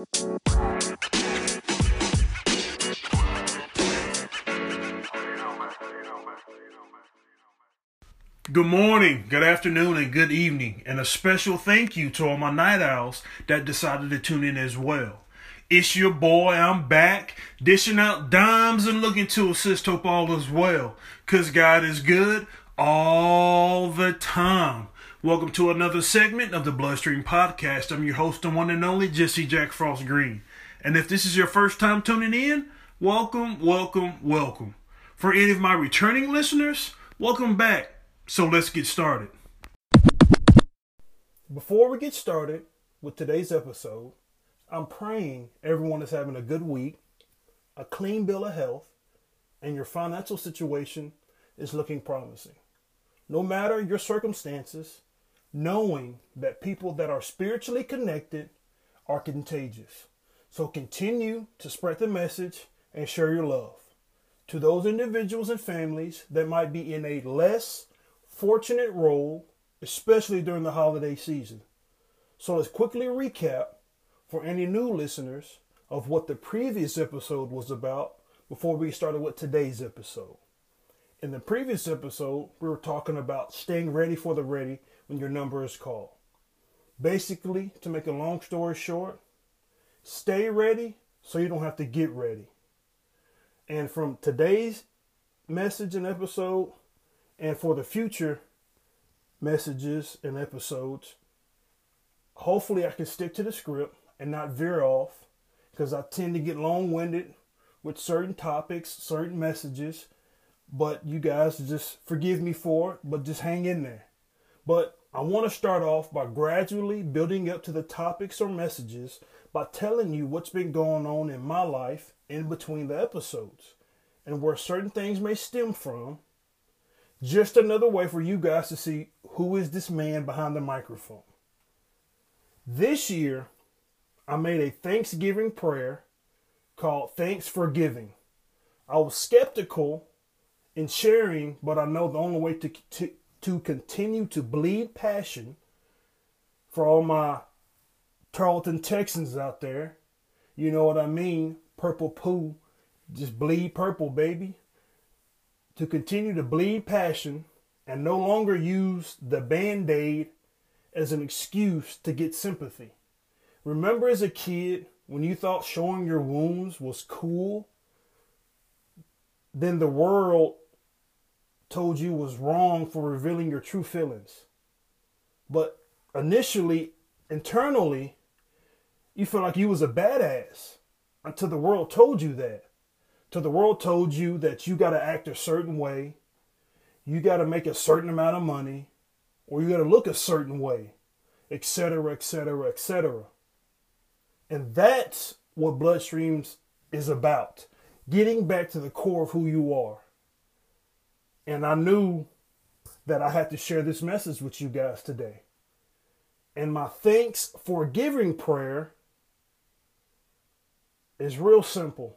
Good morning, good afternoon, and good evening, and a special thank you to all my night owls that decided to tune in as well. It's your boy, I'm back, dishing out dimes and looking to assist hope all is well, cause God is good all the time. Welcome to another segment of the Bloodstream Podcast. I'm your host and one and only Jesse Jack Frost Green. And if this is your first time tuning in, welcome, welcome, welcome. For any of my returning listeners, welcome back. So let's get started. Before we get started with today's episode, I'm praying everyone is having a good week, a clean bill of health, and your financial situation is looking promising. No matter your circumstances, knowing that people that are spiritually connected are contagious. So continue to spread the message and share your love to those individuals and families that might be in a less fortunate role, especially during the holiday season. So let's quickly recap for any new listeners of what the previous episode was about before we started with today's episode. In the previous episode, we were talking about staying ready for the ready when your number is called. Basically, to make a long story short, stay ready so you don't have to get ready. And from today's message and episode, and for the future messages and episodes, hopefully I can stick to the script and not veer off because I tend to get long winded with certain topics, certain messages. But you guys just forgive me for it, but just hang in there. But I want to start off by gradually building up to the topics or messages by telling you what's been going on in my life in between the episodes and where certain things may stem from just another way for you guys to see who is this man behind the microphone. This year, I made a Thanksgiving prayer called Thanks for Giving. I was skeptical in sharing, but I know the only way to, to, to continue to bleed passion for all my Tarleton Texans out there, you know what I mean? Purple poo, just bleed purple, baby to continue to bleed passion and no longer use the band aid as an excuse to get sympathy. Remember as a kid when you thought showing your wounds was cool? Then the world told you was wrong for revealing your true feelings. But initially, internally, you felt like you was a badass until the world told you that till the world told you that you got to act a certain way, you got to make a certain amount of money, or you got to look a certain way, etc., etc., etc. And that's what Bloodstreams is about getting back to the core of who you are. And I knew that I had to share this message with you guys today. And my thanks for giving prayer is real simple.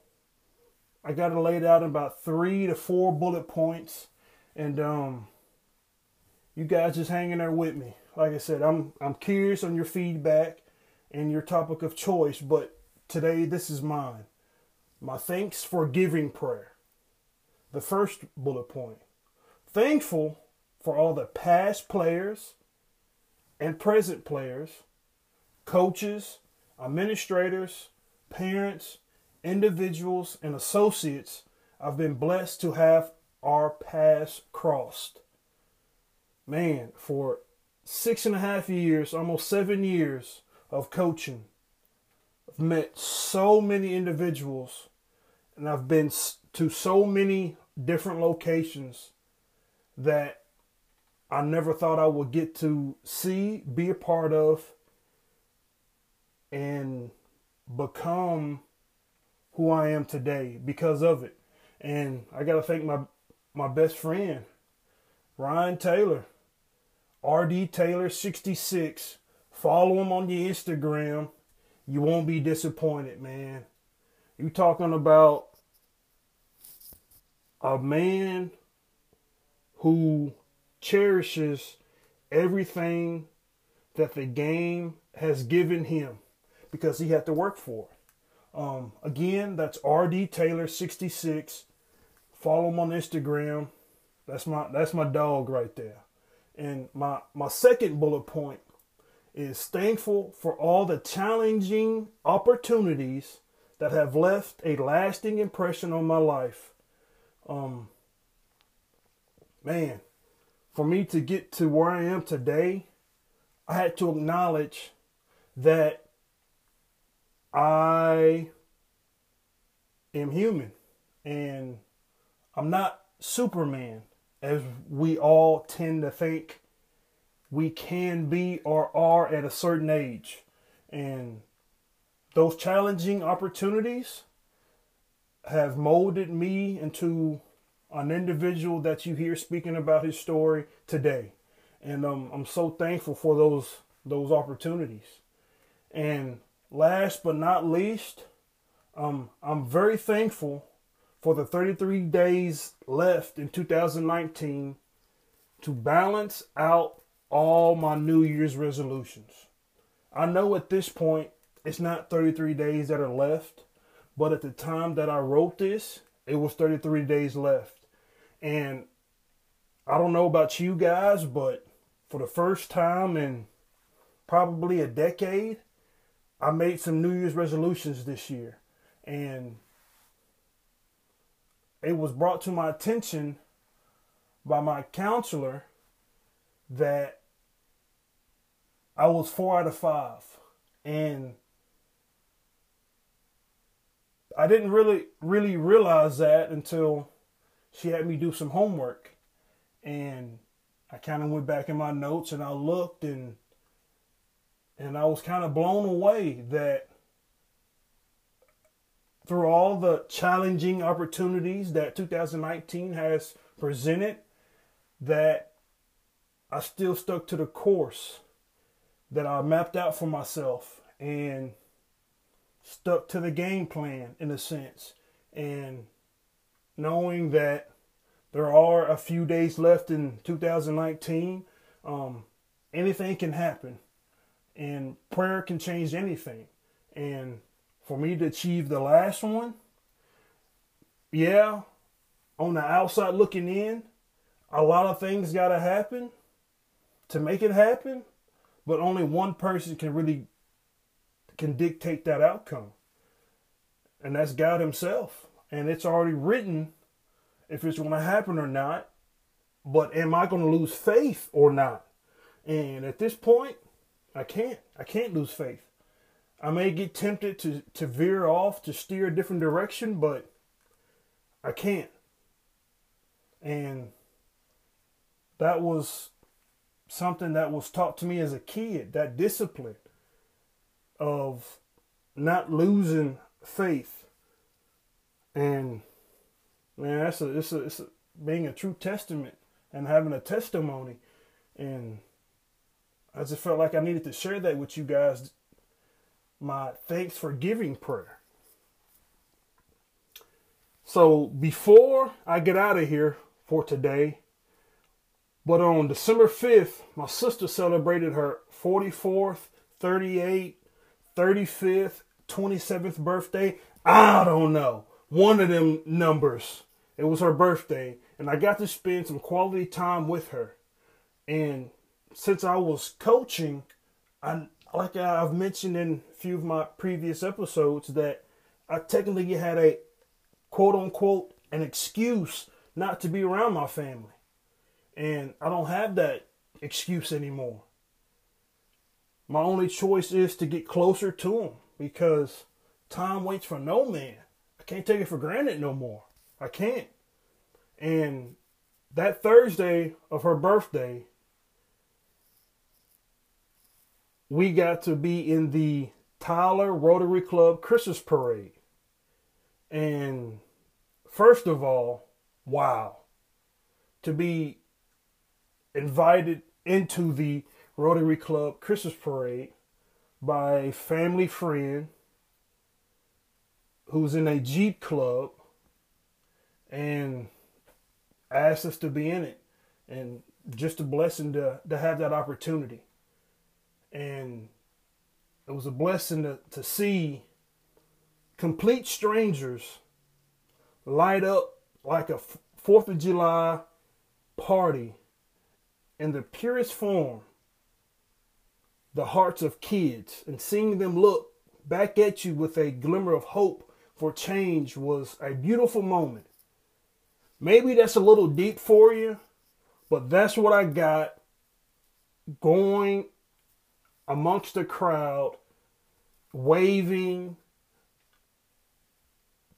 I got it laid out in about three to four bullet points, and um, you guys just hanging there with me. Like I said, I'm I'm curious on your feedback and your topic of choice, but today this is mine. My thanks for giving prayer. The first bullet point. Thankful for all the past players and present players, coaches, administrators, parents, individuals, and associates I've been blessed to have our paths crossed. Man, for six and a half years, almost seven years of coaching, I've met so many individuals and I've been to so many different locations that I never thought I would get to see, be a part of, and become who I am today because of it. And I got to thank my my best friend, Ryan Taylor, RD Taylor 66. Follow him on the Instagram. You won't be disappointed, man. You talking about a man who cherishes everything that the game has given him because he had to work for it. Um, again, that's RD Taylor 66. Follow him on Instagram. That's my that's my dog right there. And my my second bullet point is thankful for all the challenging opportunities that have left a lasting impression on my life. Um, man, for me to get to where I am today, I had to acknowledge that I am human and I'm not Superman as we all tend to think we can be or are at a certain age. And those challenging opportunities have molded me into an individual that you hear speaking about his story today. And um, I'm so thankful for those those opportunities. And last but not least, um, I'm very thankful for the 33 days left in 2019 to balance out all my New Year's resolutions. I know at this point it's not 33 days that are left, but at the time that I wrote this, it was 33 days left. And I don't know about you guys, but for the first time in probably a decade, I made some New Year's resolutions this year. And it was brought to my attention by my counselor that I was four out of five. And I didn't really really realize that until she had me do some homework. And I kind of went back in my notes and I looked and and I was kind of blown away that through all the challenging opportunities that 2019 has presented that I still stuck to the course that I mapped out for myself and stuck to the game plan in a sense and knowing that there are a few days left in 2019 um, anything can happen and prayer can change anything and for me to achieve the last one yeah on the outside looking in a lot of things got to happen to make it happen but only one person can really can dictate that outcome. And that's God Himself. And it's already written if it's going to happen or not. But am I going to lose faith or not? And at this point, I can't. I can't lose faith. I may get tempted to, to veer off, to steer a different direction, but I can't. And that was something that was taught to me as a kid, that discipline of not losing faith. And man, that's a it's a it's a, being a true testament and having a testimony. And I just felt like I needed to share that with you guys. My thanks for giving prayer. So before I get out of here for today, but on December 5th, my sister celebrated her 44th, 38th, 35th, 27th birthday. I don't know. One of them numbers. It was her birthday. And I got to spend some quality time with her. And since I was coaching, I like I've mentioned in a few of my previous episodes that I technically had a quote unquote an excuse not to be around my family. And I don't have that excuse anymore my only choice is to get closer to them because time waits for no man. I can't take it for granted no more. I can't. And that Thursday of her birthday, we got to be in the Tyler Rotary Club Christmas Parade. And first of all, wow. To be invited into the Rotary Club Christmas Parade by a family friend who's in a Jeep club and asked us to be in it. And just a blessing to, to have that opportunity. And it was a blessing to, to see complete strangers light up like a Fourth of July party in the purest form the hearts of kids and seeing them look back at you with a glimmer of hope for change was a beautiful moment. Maybe that's a little deep for you, but that's what I got going amongst the crowd, waving,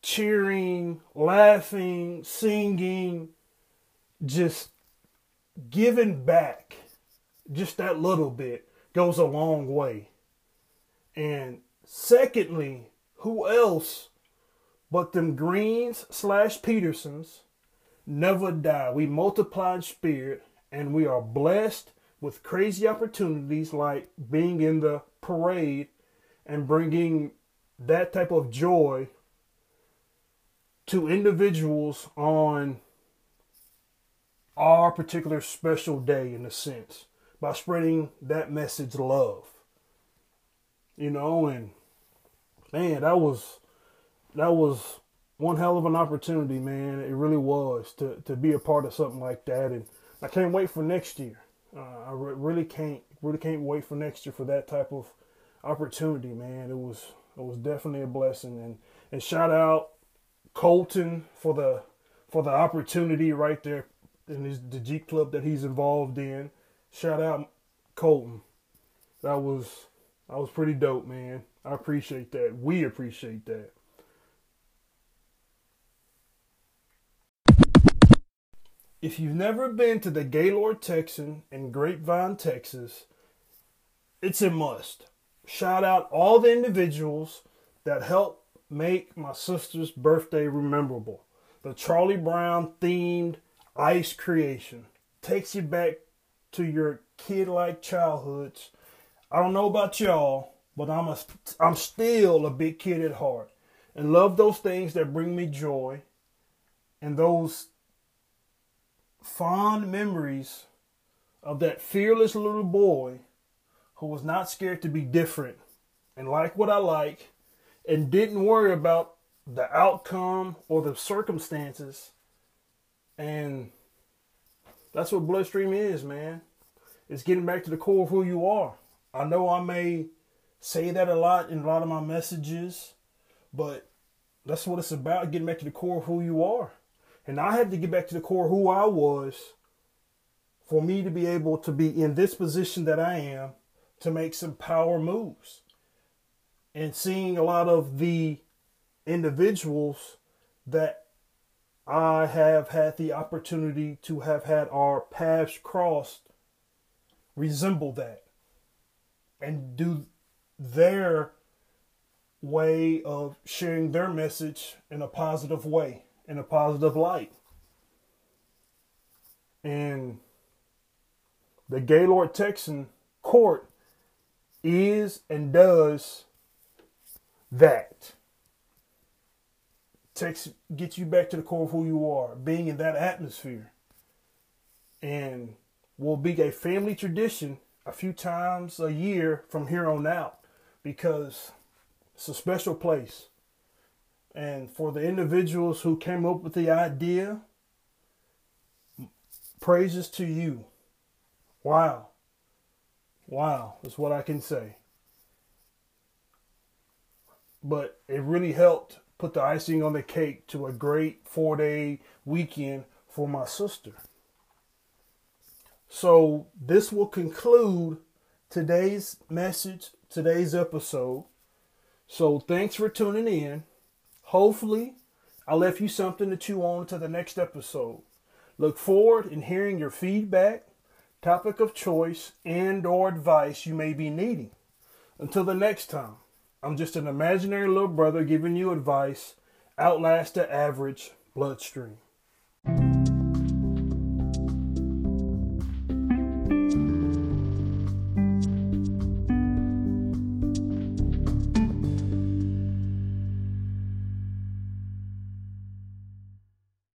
cheering, laughing, singing, just giving back just that little bit goes a long way. And secondly, who else but them Greens slash Petersons never die? We multiply in spirit and we are blessed with crazy opportunities like being in the parade and bringing that type of joy to individuals on our particular special day in a sense by spreading that message love. You know, and man, that was that was one hell of an opportunity, man. It really was to to be a part of something like that, and I can't wait for next year. Uh, I re- really can't really can't wait for next year for that type of opportunity, man. It was it was definitely a blessing, and and shout out Colton for the for the opportunity right there in his, the Jeep club that he's involved in. Shout out Colton. That was that was pretty dope, man. I appreciate that. We appreciate that. If you've never been to the Gaylord Texan in Grapevine, Texas, it's a must. Shout out all the individuals that helped make my sister's birthday memorable. The Charlie Brown themed ice creation takes you back to your kid like childhoods. I don't know about y'all, but I'm a I'm still a big kid at heart and love those things that bring me joy and those fond memories of that fearless little boy who was not scared to be different and like what I like and didn't worry about the outcome or the circumstances. And that's what Bloodstream is, man. It's getting back to the core of who you are. I know I may say that a lot in a lot of my messages, but that's what it's about getting back to the core of who you are. And I had to get back to the core who I was for me to be able to be in this position that I am to make some power moves. And seeing a lot of the individuals that I have had the opportunity to have had our paths crossed resemble that and do their way of sharing their message in a positive way, in a positive light. And the Gaylord Texan court is and does that takes gets you back to the core of who you are, being in that atmosphere. And will be a family tradition a few times a year from here on out because it's a special place. And for the individuals who came up with the idea, praises to you. Wow. Wow, is what I can say but it really helped put the icing on the cake to a great four day weekend for my sister. So, this will conclude today's message, today's episode. So, thanks for tuning in. Hopefully, I left you something to chew on to the next episode. Look forward in hearing your feedback, topic of choice, and or advice you may be needing. Until the next time. I'm just an imaginary little brother giving you advice. Outlast the average bloodstream.